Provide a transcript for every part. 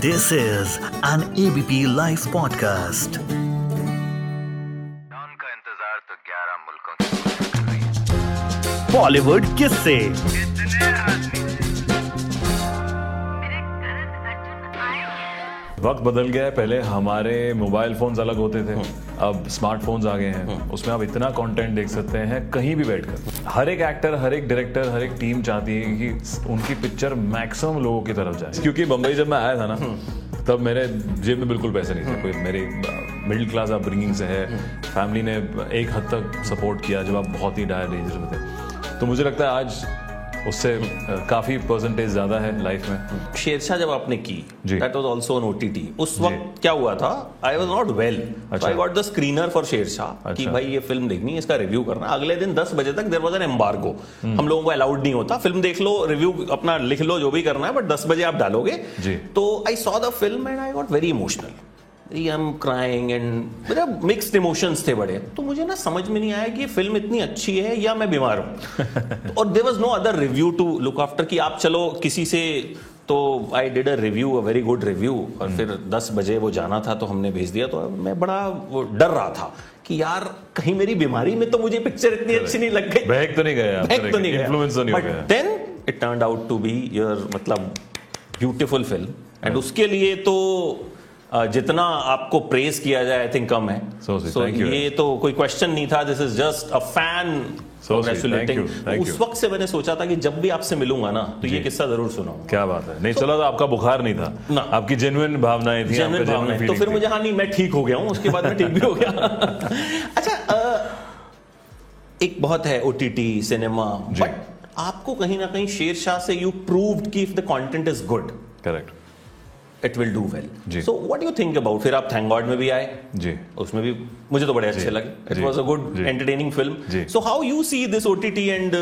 This is an ABP Life podcast. उनका इंतज़ार तो वक्त बदल गया है, पहले हमारे मोबाइल फोन्स अलग होते थे, अब स्मार्टफोन्स आ गए हैं। उसमें आप इतना कंटेंट देख सकते हैं, कहीं भी बैठकर हर एक एक्टर हर एक डायरेक्टर हर एक टीम चाहती है कि उनकी पिक्चर मैक्सिमम लोगों की तरफ़ जाए। क्योंकि बम्बई जब मैं आया था ना, तब मेरे जेब में बिल्कुल पैसे नहीं थे। कोई मेरी मिडिल क्लास अपब्रिंगिंग से है फैमिली ने एक हद तक सपोर्ट किया जब आप बहुत ही डायर डेंजर में थे। तो मुझे लगता है आज उससे काफ़ी परसेंटेज ज़्यादा है लाइफ में। शेरशाह जब आपने की that was also on OTT उस वक्त क्या हुआ था? I was not well. I got the screener for Shershaah कि अच्छा। भाई ये फ़िल्म देखनी है इसका रिव्यू करना। अगले दिन 10 बजे तक देयर वाज एन एम्बार्गो। हम लोगों को अलाउड नहीं होता। फ़िल्म देख लो रिव्यू अपना लिख लो जो भी करना है बट 10 बजे आप डालोगे। तो I saw the film and I got very emotional I am crying and मेरा मिक्स्ड इमोशंस थे बड़े। तो मुझे ना समझ में नहीं आया कि ये फ़िल्म इतनी अच्छी है या मैं बीमार हूँ। और there was no other review to look after कि आप चलो किसी से तो I did a review a very good review और फिर 10 बजे वो जाना था तो हमने भेज दिया। तो मैं बड़ा वो डर रहा था कि यार कहीं मेरी बीमारी में तो मुझे पिक्चर इतनी अच्छी नहीं लग गई। बहक तो नहीं गया Back तो नहीं गया। But then it turn out to be your मतलब ब्यूटीफुल फ़िल्म एंड उसके लिए तो जितना आपको प्रेज किया जाए आई थिंक कम है। सो So. So ये तो कोई क्वेश्चन नहीं था this is just a fan So उस वक्त से मैंने सोचा था कि जब भी आपसे मिलूँगा ना तो ये किस्सा ज़रूर सुनाऊँगा। क्या बात है। नहीं चला तो आपका बुखार नहीं था। ना। आपकी जेन्युइन भावनाएँ थी Genuine आपका भावना है। तो फिर मुझे हाँ नहीं मैं ठीक हो गया हूँ उसके बाद मैं ठीक भी हो गया। अच्छा एक बहुत है ओटीटी सिनेमा बट आपको कहीं ना कहीं शेरशाह से यू प्रूव्ड कि if the content is good correct it will do well so what you think about फिर आप थैंक गॉड में भी आए? जी। उसमें भी मुझे तो बड़े अच्छे लगे। It was a good entertaining film so how you see this OTT and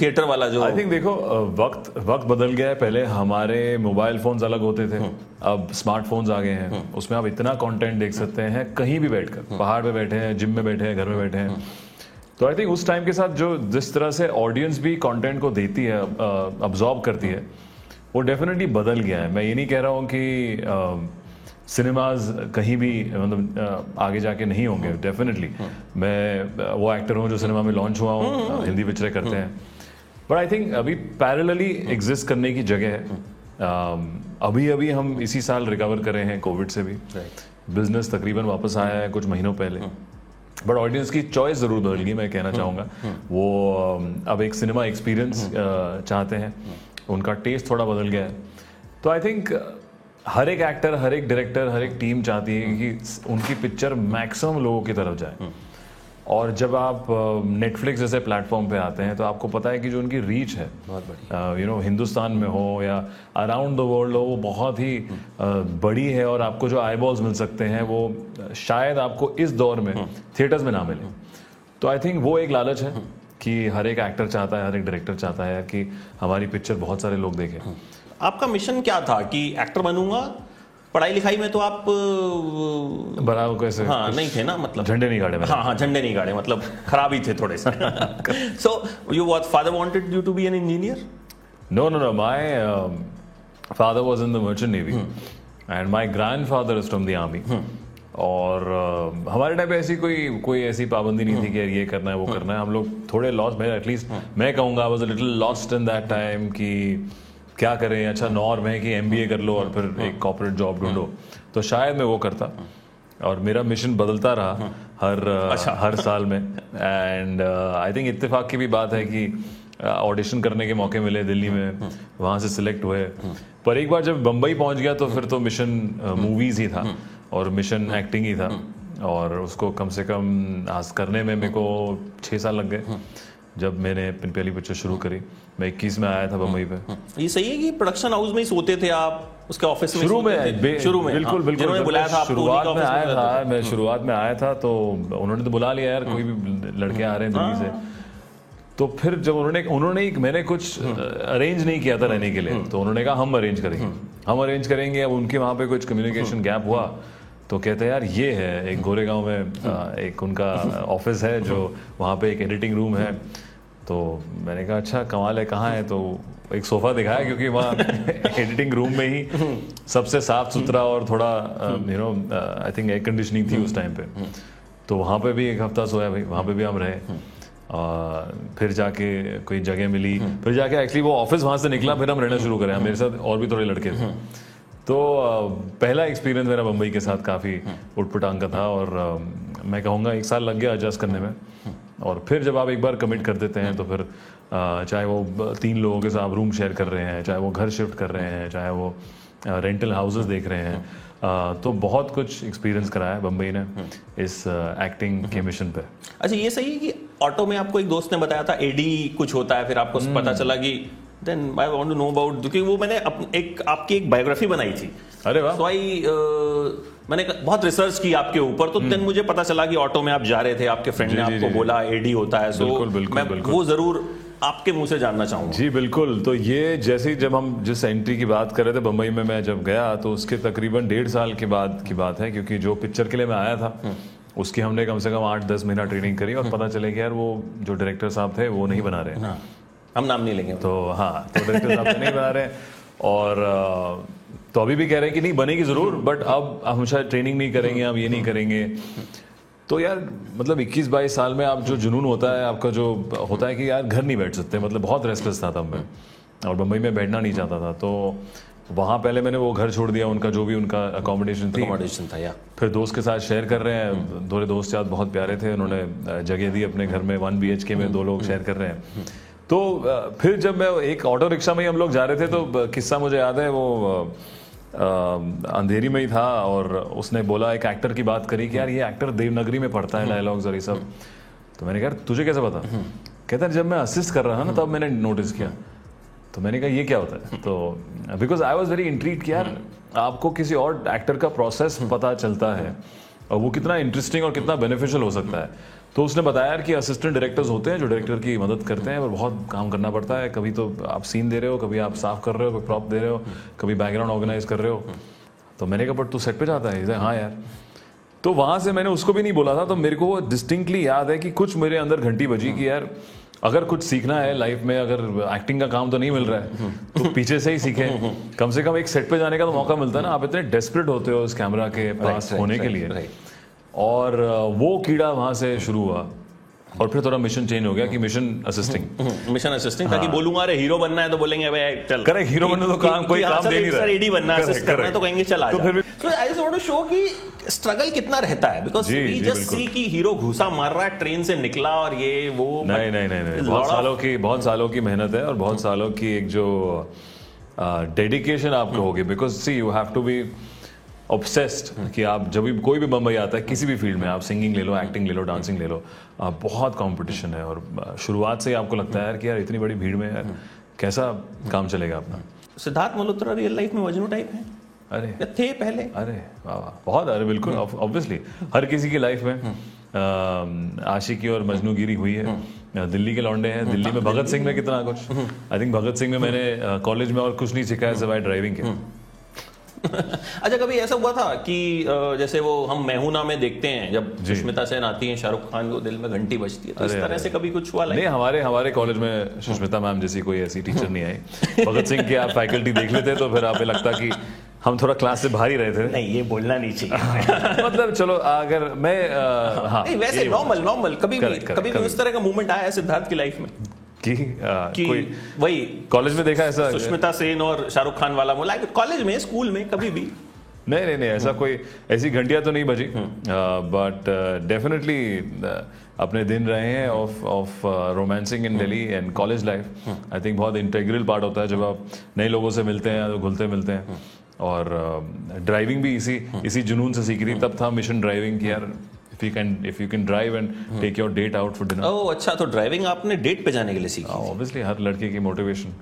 theatre वाला जो आई थिंक देखो वक्त वक्त बदल गया है। पहले हमारे मोबाइल फोन्स अलग होते थे। अब स्मार्टफोन्स आ गए हैं। उसमें आप इतना कंटेंट देख सकते हैं। कहीं भी बैठकर पहाड़ पे बैठे हैं जिम में बैठे हैं घर में बैठे हैं। तो आई थिंक उस टाइम के साथ जो जिस तरह से ऑडियंस भी कंटेंट को देती है अब्जॉर्ब करती है वो डेफिनेटली बदल गया है। मैं ये नहीं कह रहा हूँ कि सिनेमाज कहीं भी मतलब आगे जाके नहीं होंगे डेफिनेटली मैं वो एक्टर हूँ जो सिनेमा में लॉन्च हुआ हूँ हिंदी पिक्चरें करते हैं। बट आई थिंक अभी पैरेलली एग्जिस्ट करने की जगह है। अभी अभी हम इसी साल रिकवर कर रहे हैं कोविड से भी। बिज़नेस तकरीबन वापस आया है कुछ महीनों पहले। बट ऑडियंस की चॉइस ज़रूर बदल गई मैं कहना चाहूँगा। वो अब एक सिनेमा एक्सपीरियंस चाहते हैं। उनका टेस्ट थोड़ा बदल गया है। तो आई थिंक हर एक एक्टर हर एक डायरेक्टर हर एक टीम चाहती है कि उनकी पिक्चर मैक्सिमम लोगों की तरफ़ जाए। और जब आप नेटफ्लिक्स जैसे प्लेटफॉर्म पे आते हैं तो आपको पता है कि जो उनकी रीच है बहुत बड़ी यू नो हिंदुस्तान में हो या अराउंड द वर्ल्ड हो वो बहुत ही अ, बड़ी है और आपको जो आईबॉल्स मिल सकते हैं वो शायद आपको इस दौर में थिएटर्स में ना मिले। तो आई थिंक वो एक लालच है। कि हर एक एक्टर चाहता है हर एक डायरेक्टर चाहता है कि हमारी पिक्चर बहुत सारे लोग देखें। आपका मिशन क्या था कि एक्टर बनूँगा? पढ़ाई लिखाई में तो आप बराबर कैसे? हाँ नहीं थे ना मतलब। झंडे नहीं गाड़े हाँ हाँ झंडे नहीं गाड़े मतलब खराब ही थे थोड़े से। So you what father wanted you to be an engineer No, no, no. My um, father was in the merchant navy, and my grandfather is from the army. और हमारे टाइम पे ऐसी कोई कोई ऐसी पाबंदी नहीं थी कि ये करना है वो करना है। हम लोग थोड़े लॉस मैं एटलीस्ट मैं कहूँगा was a little lost in that time कि क्या करें अच्छा नॉर्म है कि एमबीए कर लो और फिर एक कॉर्पोरेट जॉब ढूंढो। तो शायद मैं वो करता और मेरा मिशन बदलता रहा हर uh, हर साल में। एंड आई थिंक इत्तेफाक की भी बात है कि ऑडिशन करने के मौके मिले दिल्ली में वहाँ से सिलेक्ट हुए। पर एक बार जब बम्बई पहुँच गया तो फिर तो मिशन मूवीज़ ही था। और मिशन एक्टिंग ही था। और उसको कम से कम आज करने में मेरे को छः साल लग गए। जब मैंने अपनी पहली पिक्चर शुरू करी मैं इक्कीस में आया था बम्बई पे। ये सही है कि प्रोडक्शन हाउस में ही सोते थे आप? उसके ऑफ़िस में शुरू में शुरू में। बिल्कुल हाँ, बिल्कुल बुलाया था शुरुआत में आया था मैं शुरुआत में आया था तो उन्होंने तो बुला लिया यार कोई भी लड़के आ रहे हैं दिल्ली से। तो फिर जब उन्होंने उन्होंने मैंने कुछ अरेंज नहीं किया था रहने के लिए। तो उन्होंने कहा हम अरेंज करेंगे। हम अरेंज करेंगे अब उनके वहाँ पे कुछ कम्युनिकेशन गैप हुआ। तो कहते हैं, यार, ये है, एक गोरेगांव में एक उनका ऑफ़िस है जो वहाँ पे एक एडिटिंग रूम है। तो मैंने कहा अच्छा कमाल है, कहाँ है? तो एक सोफा दिखाया, क्योंकि वहाँ एडिटिंग रूम में ही सबसे साफ़ सुथरा और थोड़ा you know I think air conditioning थी उस टाइम पे। तो वहाँ पे भी एक हफ़्ता सोया भाई, वहाँ पे भी हम रहे। और फिर जाके कोई जगह मिली। फिर जाके एक्चुअली वो ऑफ़िस वहाँ से निकला, फिर हम रहना शुरू करें। मेरे साथ और भी थोड़े लड़के थे। तो पहला एक्सपीरियंस मेरा बम्बई के साथ काफ़ी उठपटांग का था और मैं कहूँगा एक साल लग गया एडजस्ट करने में और फिर जब आप एक बार कमिट कर देते हैं तो फिर चाहे वो तीन लोगों के साथ रूम शेयर कर रहे हैं चाहे वो घर शिफ्ट कर रहे हैं चाहे वो रेंटल हाउसेस देख रहे हैं तो बहुत कुछ एक्सपीरियंस कराया है बम्बई ने इस एक्टिंग के मिशन पे अच्छा ये सही है कि ऑटो में आपको एक दोस्त ने बताया था एडी कुछ होता है फिर आपको हम्म। पता चला कि then I want to know about क्योंकि वो मैंने अप, एक आपकी एक बायोग्राफी बनाई थी। अरे वाह। तो आई मैंने बहुत रिसर्च की आपके ऊपर तो देन मुझे पता चला कि ऑटो में आप जा रहे थे आपके फ्रेंड ने हम्म। आपको। बोला एडी होता है सो बिल्कुल, बिल्कुल, मैं बिल्कुल। वो ज़रूर आपके मुँह से जानना चाहूँगा। जी बिल्कुल। तो ये जैसे ही जब हम जिस एंट्री की बात कर रहे थे बम्बई में मैं जब गया तो उसके तकरीबन डेढ़ साल के बाद की बात है क्योंकि जो पिक्चर के लिए मैं आया था उसकी हमने कम से कम आठ दस महीना ट्रेनिंग करी और पता चले कि यार वो जो डायरेक्टर साहब थे वो नहीं बना रहे। हाँ। हम नाम नहीं लेंगे। तो हाँ तो डायरेक्टर साहब तो नहीं बना रहे और तो अभी भी कह रहे हैं कि नहीं बनेगी ज़रूर बट अब हम शायद ट्रेनिंग नहीं करेंगे हम ये नहीं करेंगे। तो यार मतलब 21 22 साल में आप जो जुनून होता है आपका जो होता है कि यार घर नहीं बैठ सकते मतलब बहुत रेस्टलेस था तब मैं। और बम्बई में बैठना नहीं चाहता था तो वहाँ पहले मैंने वो घर छोड़ दिया उनका जो भी उनका अकोमोडेशन थी। अकोमोडेशन था या। फिर दोस्त के साथ शेयर कर रहे हैं दो दोस्त यार बहुत प्यारे थे उन्होंने जगह दी अपने घर में वन बी में दो लोग शेयर कर रहे हैं। तो फिर जब मैं एक ऑटो रिक्शा में ही हम लोग जा रहे थे तो किस्सा मुझे याद है वो अ, अंधेरी में ही था और उसने बोला एक एक्टर की बात करी कि यार ये एक्टर देवनगरी में पढ़ता है डायलॉग्स और ये सब। तो मैंने कहा तुझे कैसे पता? कहता है जब मैं असिस्ट कर रहा ना तब मैंने नोटिस किया। तो मैंने कहा ये क्या होता है? तो because I was very intrigued कि यार आपको किसी और एक्टर का प्रोसेस पता चलता है और वो कितना इंटरेस्टिंग और कितना बेनिफिशियल हो सकता है। तो उसने बताया कि असिस्टेंट डायरेक्टर्स होते हैं जो डायरेक्टर की मदद करते हैं और बहुत काम करना पड़ता है। कभी तो आप सीन दे रहे हो कभी आप साफ़ कर रहे हो कभी प्रॉप दे रहे हो कभी बैकग्राउंड ऑर्गेनाइज कर रहे हो। तो मैंने कहा बट तू सेट पे जाता है? हाँ यार. तो वहाँ से मैंने उसको भी नहीं बोला था तो मेरे को डिस्टिंक्टली याद है कि कुछ मेरे अंदर घंटी बजी कि यार अगर कुछ सीखना है लाइफ में अगर एक्टिंग का काम तो नहीं मिल रहा है तो पीछे से ही सीखे। कम से कम एक सेट पे जाने का तो मौका मिलता है ना। आप इतने डेस्परेट होते हो उस कैमरा के पास होने के लिए. और वो कीड़ा वहाँ से शुरू हुआ। और फिर थोड़ा मिशन चेंज हो गया कि मिशन असिस्टिंग मिशन असिस्टेंट ताकि बोलूँगा अरे हीरो बनना है तो बोलेंगे भाई चल। करेक्ट हीरो बनने तो काम कोई काम दे नहीं रहा। सर एडी बनना है Correct, करना है तो कहेंगे चल आ तो so I just want to show कि स्ट्रगल कितना रहता है बिकॉज़ वी जस्ट सी कि हीरो घुसा मार रहा है ट्रेन से निकला और ये वो नहीं नहीं नहीं नहीं। बहुत सालों की बहुत सालों की मेहनत है और बहुत सालों की एक जो डेडिकेशन आपको होगी। Because see you have to be obsessed कि आप जब भी कोई भी बम्बई आता है किसी भी फ़ील्ड में आप सिंगिंग ले लो एक्टिंग ले लो डांसिंग ले लो आ, बहुत कंपटीशन है और शुरुआत से ही आपको लगता है यार कि यार इतनी बड़ी भीड़ में यार कैसा काम चलेगा अपना? सिद्धार्थ मल्होत्रा रियल लाइफ में मजनू टाइप है। अरे। थे पहले? अरे वाह वाह बहुत अरे बिल्कुल ऑब्वियसली हर किसी की लाइफ में आशिकी और मजनूगिरी हुई है। दिल्ली के लौंडे हैं दिल्ली में भगत सिंह में कितना कुछ। आई थिंक भगत सिंह में मैंने कॉलेज में और कुछ नहीं सीखा है सिवाय ड्राइविंग के। अच्छा कभी ऐसा हुआ था कि जैसे वो हम मेहूना में देखते हैं जब सुष्मिता सेन आती हैं शाहरुख खान को दिल में घंटी बजती है तो इस तरह से कभी कुछ हुआ नहीं हमारे हमारे कॉलेज में सुष्मिता मैम जैसी कोई ऐसी टीचर नहीं आई। भगत सिंह की आप फैकल्टी देख लेते तो फिर आपको लगता कि हम थोड़ा क्लास से बाहर ही रहे थे। नहीं ये बोलना नहीं चाहिए। मतलब चलो अगर मैं अ, हाँ नहीं वैसे नॉर्मल नॉर्मल कभी भी कभी भी। उस तरह का मूवमेंट आया है सिद्धार्थ की लाइफ में? कि अ, कि कोई वही कॉलेज में देखा ऐसा सुष्मिता सेन और शाहरुख खान वाला लाइक कॉलेज में स्कूल में कभी भी। नहीं नहीं नहीं ऐसा कोई ऐसी घंटियाँ तो नहीं बजी। बट डेफिनेटली अपने दिन रहे हैं of of romancing in Delhi and college life I think बहुत इंटेग्रल पार्ट होता है जब आप नए लोगों से मिलते हैं तो घुलते मिलते हैं। और ड्राइविंग भी इसी इसी जुनून से सीखी थी तब था मिशन ड्राइविंग की यार if you can if you can drive and take your date out for dinner oh अच्छा तो ड्राइविंग आपने डेट पे जाने के लिए सीखी ऑब्वियसली हर लड़के की मोटिवेशन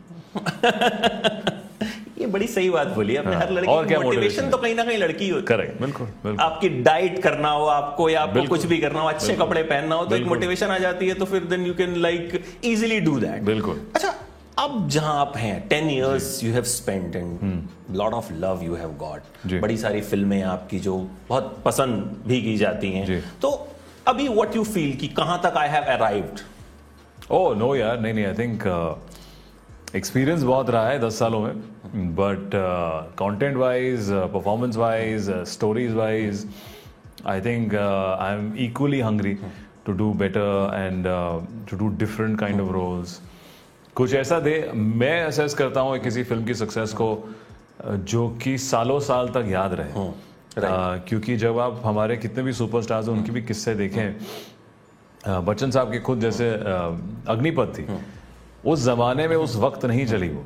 ये बड़ी सही बात बोली आपने हाँ, हर लड़की और क्या मोटिवेशन तो कहीं ना कहीं लड़की होती है करेक्ट बिल्कुल बिल्कुल आपकी डाइट करना हो आपको या आपको कुछ भी करना हो अच्छे कपड़े पहनना हो तो एक मोटिवेशन आ जाती है तो फिर then you can like easily do that बिल्कुल अच्छा अब जहाँ आप हैं ten years you have spent and lot of love you have got. बड़ी सारी फ़िल्में आपकी जो बहुत पसंद भी की जाती हैं। तो अभी व्हाट यू फील कि कहाँ तक I have arrived oh no यार नहीं नहीं आई थिंक एक्सपीरियंस बहुत रहा है दस सालों में। But content wise performance wise stories wise I think I am equally hungry to do better and to do different kind of roles कुछ ऐसा दे। मैं असेस करता हूँ किसी फ़िल्म की सक्सेस को जो कि सालों साल तक याद रहे। आ, क्योंकि जब आप हमारे कितने भी सुपरस्टार्स हैं उनकी भी किस्से देखें बच्चन साहब की खुद जैसे अग्निपथ थी। उस जमाने में उस वक्त नहीं चली वो।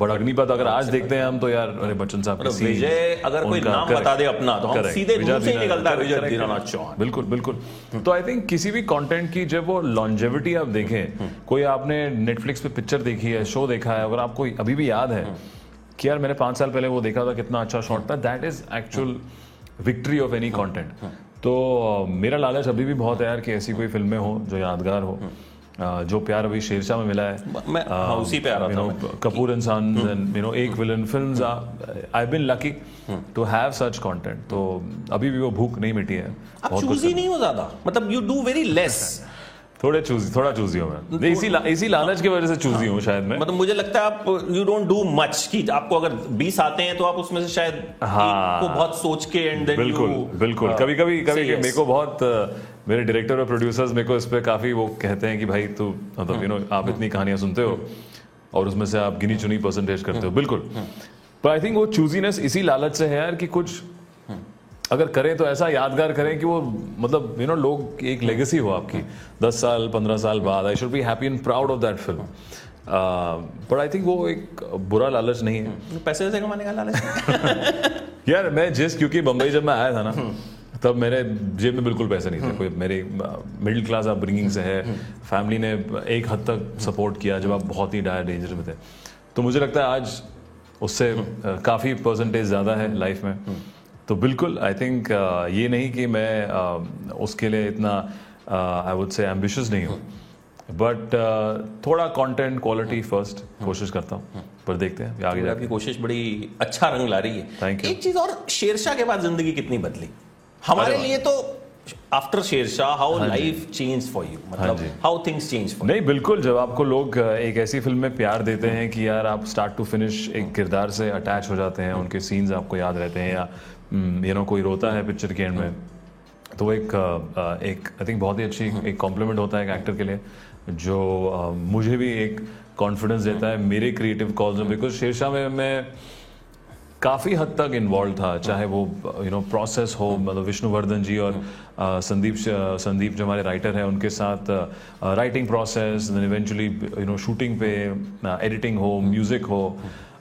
बट अग्निपथ अगर आज देखते हैं हम तो यार अरे बच्चन साहब मतलब विजय अगर कोई नाम बता दे अपना तो हम सीधे से निकलता है विजय दीनानाथ चौहान। बिल्कुल बिल्कुल। तो आई थिंक किसी भी कंटेंट की जब वो लॉन्जेविटी आप देखें कोई आपने नेटफ्लिक्स पे पिक्चर देखी है शो देखा है अगर आपको अभी भी याद है कि यार मैंने पाँच साल पहले वो देखा था कितना अच्छा शॉट था that is actual victory of any content तो मेरा लालच अभी भी बहुत है यार कि ऐसी कोई फ़िल्में हो जो यादगार हो। जो प्यार अभी शेरशाह में मिला है मैं हाँ, उसी पे आ रहा था know। Kapoor and Sons and एक villain films I've been lucky to have such content तो अभी भी वो भूख नहीं मिटी है आप चूज़ ही नहीं हो ज़्यादा। मतलब यू डू वेरी लेस थोड़े चूज़ थोड़ा चूजी हूँ मैं। इसी ला, इसी लालच की वजह से चूजी हूँ शायद मैं। मतलब मुझे लगता है आप यू डोंट डू मच कि आपको अगर 20 आते हैं तो आप उसमें से शायद हाँ। को बहुत सोच के एंड बिल्कुल बिल्कुल। कभी कभी कभी मेरे को बहुत मेरे डायरेक्टर और प्रोड्यूसर्स मेरे को इस पे काफ़ी वो कहते हैं कि भाई तू मतलब यू नो आप इतनी कहानियाँ सुनते हो और उसमें से आप गिनी चुनी परसेंटेज करते हो। बिल्कुल। पर आई थिंक वो चूजीनेस इसी लालच से है यार कि कुछ अगर करें तो ऐसा यादगार करें कि वो मतलब यू नो लोग एक लेगेसी हो आपकी। दस साल पंद्रह साल बाद I should be happy and proud of that film but I think वो एक बुरा लालच नहीं है। पैसे वैसे कमाने का लालच यार मैं जिस क्योंकि बम्बई जब मैं आया था ना तब मेरे जेब में बिल्कुल पैसे नहीं थे। कोई मेरे मिडिल क्लास अपब्रिंगिंग से है। फैमिली ने एक हद तक सपोर्ट किया जब आप बहुत ही डायर डेंजर में थे। तो मुझे लगता है आज उससे काफ़ी परसेंटेज ज़्यादा है लाइफ में। तो बिल्कुल आई थिंक ये नहीं कि मैं उसके लिए इतना आई वुड से एम्बिशियस नहीं हूँ। बट uh, थोड़ा कंटेंट क्वालिटी फ़र्स्ट कोशिश करता हूँ। पर देखते हैं आगे जाके। आपकी कोशिश बड़ी अच्छा रंग ला रही है. एक चीज़ और शेरशाह के बाद ज़िंदगी कितनी बदली? हमारे लिए तो after Shershaah how life change for you मतलब हाउ थिंग्स चेंज फॉर नहीं बिल्कुल जब आपको लोग एक ऐसी फ़िल्म में प्यार देते हैं कि यार आप स्टार्ट टू फिनिश एक किरदार से अटैच हो जाते हैं उनके सीन्स आपको याद रहते हैं या यू नो कोई रोता है पिक्चर के एंड में तो एक एक आई थिंक बहुत ही अच्छी एक कॉम्प्लीमेंट होता है एक एक्टर के लिए जो मुझे भी एक कॉन्फिडेंस देता है मेरे क्रिएटिव कॉल्स में बिकॉज़ शेरशाह में मैं काफ़ी हद तक इन्वॉल्व था चाहे वो यू नो प्रोसेस हो मतलब विष्णुवर्धन जी और अ, संदीप संदीप जो हमारे राइटर हैं उनके साथ writing process eventually you know shooting पे एडिटिंग हो म्यूज़िक हो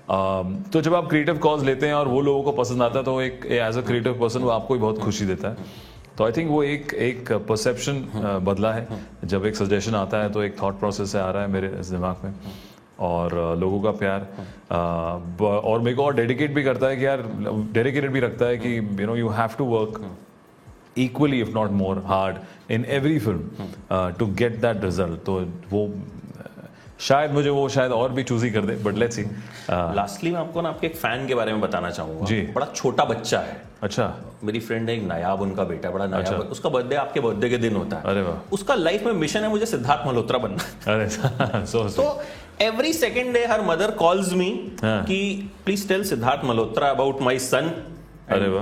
अम, तो जब आप क्रिएटिव कॉज लेते हैं और वो लोगों को पसंद आता है तो एक एज अ क्रिएटिव पर्सन वो आपको भी बहुत खुशी देता है। तो आई थिंक वो एक एक परसेप्शन बदला है। जब एक सजेशन आता है तो एक थॉट प्रोसेस आ रहा है मेरे दिमाग में। और लोगों का प्यार। अ, और मेरे को और डेडिकेट भी करता है कि यार डेडिकेटेड भी रखता है कि you know you have to work equally if not more hard in every film uh, to get that result. तो वो शायद मुझे वो शायद और भी चूज़ ही कर दे बट लेट्स सी लास्टली मैं आपको ना आपके एक फ़ैन के बारे में बताना चाहूँगा। जी। बड़ा छोटा बच्चा है। अच्छा। मेरी फ्रेंड है एक नायाब उनका बेटा बड़ा नायाब। अच्छा। है। उसका बर्थडे आपके बर्थडे के दिन होता है। अरे वाह। उसका लाइफ में मिशन है मुझे सिद्धार्थ मल्होत्रा बनना। अरे सो तो एवरी सेकेंड डे हर मदर कॉल्स मी हाँ। कि please tell Siddharth Malhotra about my son.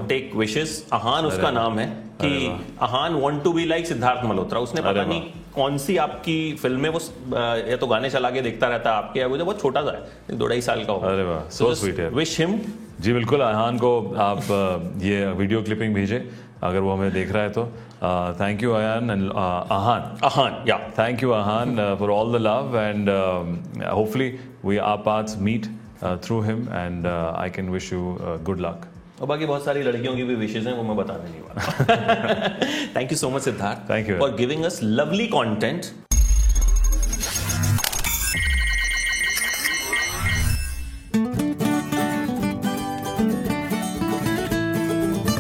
Take wishes Ahaan उसका नाम है कि Ahaan want to be like Siddharth Malhotra उसने पता नहीं कौन सी आपकी फ़िल्म में वो या तो गाने चला के देखता रहता है आपके या वो बहुत छोटा सा है दो ढाई साल का होगा। अरे वाह, so sweet है। विश हिम जी बिल्कुल अहान को आप ये वीडियो क्लिपिंग भेजें। अगर वो हमें देख रहा है तो Thank you Ayaan and Ahaan Ahaan या Thank you, Ahan, uh, for all the love, and um, hopefully we our paths meet uh, through him, and uh, I can wish you uh, good luck. और बाकी बहुत सारी लड़कियों की भी विशेष हैं वो मैं बताने नहीं वाला thank you so much Siddharth Thank you. For giving us lovely content